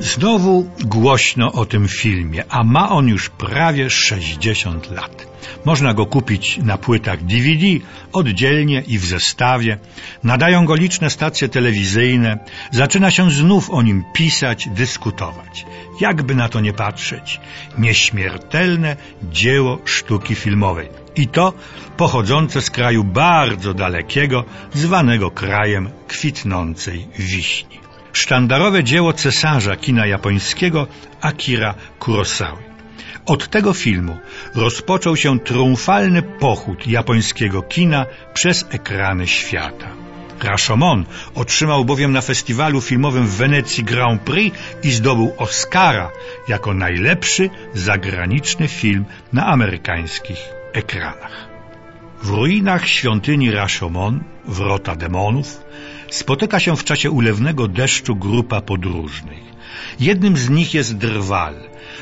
Znowu głośno o tym filmie, a ma on już prawie 60 lat. Można go kupić na płytach DVD, oddzielnie i w zestawie. Nadają go liczne stacje telewizyjne. Zaczyna się znów o nim pisać, dyskutować. Jakby na to nie patrzeć, nieśmiertelne dzieło sztuki filmowej. I to pochodzące z kraju bardzo dalekiego, zwanego krajem kwitnącej wiśni sztandarowe dzieło cesarza kina japońskiego Akira Kurosawy. Od tego filmu rozpoczął się triumfalny pochód japońskiego kina przez ekrany świata. Rashomon otrzymał bowiem na festiwalu filmowym w Wenecji Grand Prix i zdobył Oscara jako najlepszy zagraniczny film na amerykańskich ekranach. W ruinach świątyni Rashomon, wrota demonów, spotyka się w czasie ulewnego deszczu grupa podróżnych. Jednym z nich jest Drwal,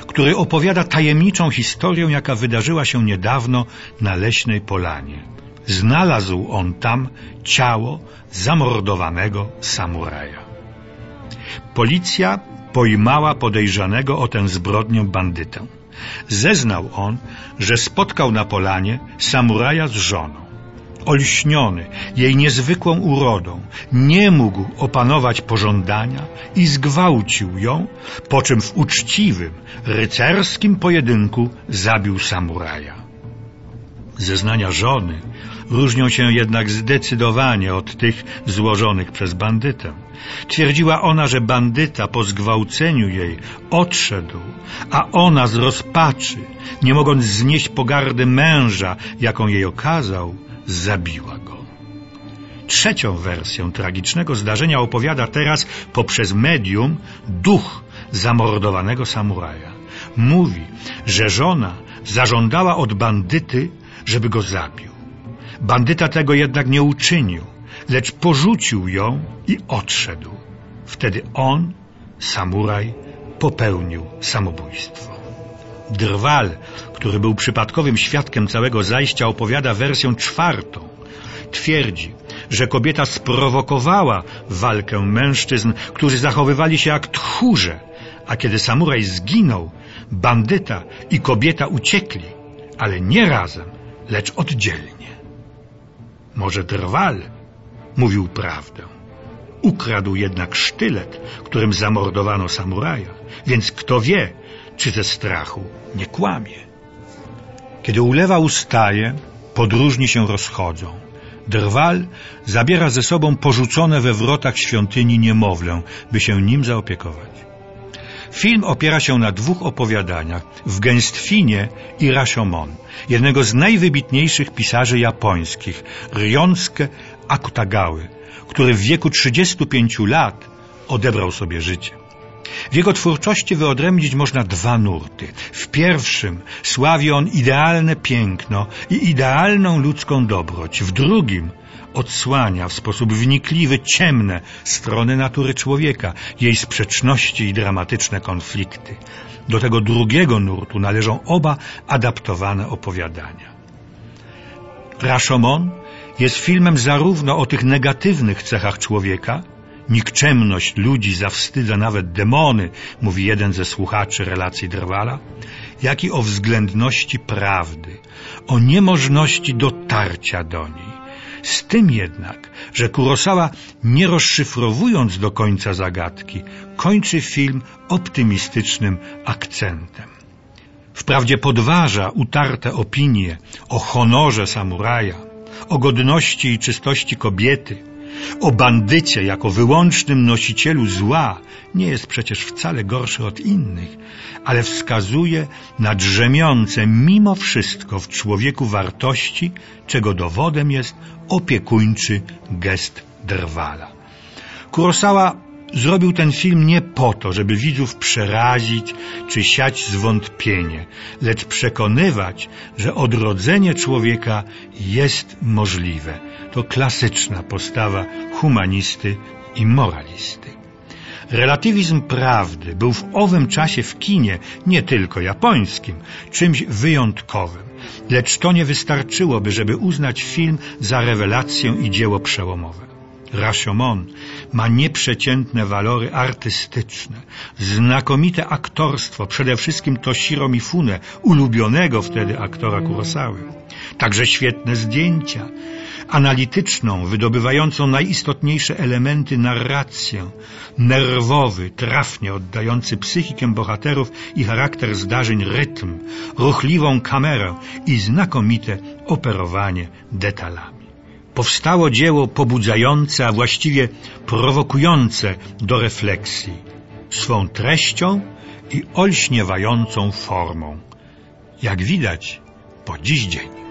który opowiada tajemniczą historię, jaka wydarzyła się niedawno na leśnej polanie. Znalazł on tam ciało zamordowanego samuraja. Policja pojmała podejrzanego o tę zbrodnię bandytę. Zeznał on, że spotkał na polanie samuraja z żoną. Olśniony jej niezwykłą urodą, nie mógł opanować pożądania i zgwałcił ją, po czym w uczciwym, rycerskim pojedynku zabił samuraja. Zeznania żony różnią się jednak zdecydowanie od tych złożonych przez bandytę. Twierdziła ona, że bandyta po zgwałceniu jej odszedł, a ona z rozpaczy, nie mogąc znieść pogardy męża, jaką jej okazał, zabiła go. Trzecią wersję tragicznego zdarzenia opowiada teraz poprzez medium duch zamordowanego samuraja. Mówi, że żona zażądała od bandyty, żeby go zabił. Bandyta tego jednak nie uczynił, lecz porzucił ją i odszedł. Wtedy on, samuraj, popełnił samobójstwo. Drwal, który był przypadkowym świadkiem całego zajścia, opowiada wersję czwartą. Twierdzi, że kobieta sprowokowała walkę mężczyzn, którzy zachowywali się jak tchórze, a kiedy samuraj zginął, bandyta i kobieta uciekli, ale nie razem, lecz oddzielnie. Może Drwal mówił prawdę. Ukradł jednak sztylet, którym zamordowano samuraja, więc kto wie, czy ze strachu nie kłamie. Kiedy ulewa ustaje, podróżni się rozchodzą. Drwal zabiera ze sobą porzucone we wrotach świątyni niemowlę, by się nim zaopiekować. Film opiera się na dwóch opowiadaniach w Gęstwinie i Rashomon, jednego z najwybitniejszych pisarzy japońskich, Ryonsuke Akutagały, który w wieku 35 lat odebrał sobie życie. W jego twórczości wyodrębnić można dwa nurty. W pierwszym sławi on idealne piękno i idealną ludzką dobroć. W drugim odsłania w sposób wnikliwy ciemne strony natury człowieka, jej sprzeczności i dramatyczne konflikty. Do tego drugiego nurtu należą oba adaptowane opowiadania. Rashomon jest filmem zarówno o tych negatywnych cechach człowieka, Nikczemność ludzi zawstydza nawet demony, mówi jeden ze słuchaczy relacji Drwala, jak i o względności prawdy, o niemożności dotarcia do niej. Z tym jednak, że Kurosawa, nie rozszyfrowując do końca zagadki, kończy film optymistycznym akcentem. Wprawdzie podważa utarte opinie o honorze samuraja, o godności i czystości kobiety, o bandycie jako wyłącznym nosicielu zła nie jest przecież wcale gorszy od innych, ale wskazuje na drzemiące mimo wszystko w człowieku wartości, czego dowodem jest opiekuńczy gest Drwala. Kurosawa zrobił ten film nie po to, żeby widzów przerazić czy siać zwątpienie, lecz przekonywać, że odrodzenie człowieka jest możliwe. To klasyczna postawa humanisty i moralisty. Relatywizm prawdy był w owym czasie w kinie, nie tylko japońskim, czymś wyjątkowym. Lecz to nie wystarczyłoby, żeby uznać film za rewelację i dzieło przełomowe. Rashomon ma nieprzeciętne walory artystyczne, znakomite aktorstwo, przede wszystkim Toshiro Mifune, ulubionego wtedy aktora Kurosawy. Także świetne zdjęcia, analityczną, wydobywającą najistotniejsze elementy narrację, nerwowy, trafnie oddający psychikę bohaterów i charakter zdarzeń rytm, ruchliwą kamerę i znakomite operowanie detalami. Powstało dzieło pobudzające, a właściwie prowokujące do refleksji swą treścią i olśniewającą formą. Jak widać po dziś dzień.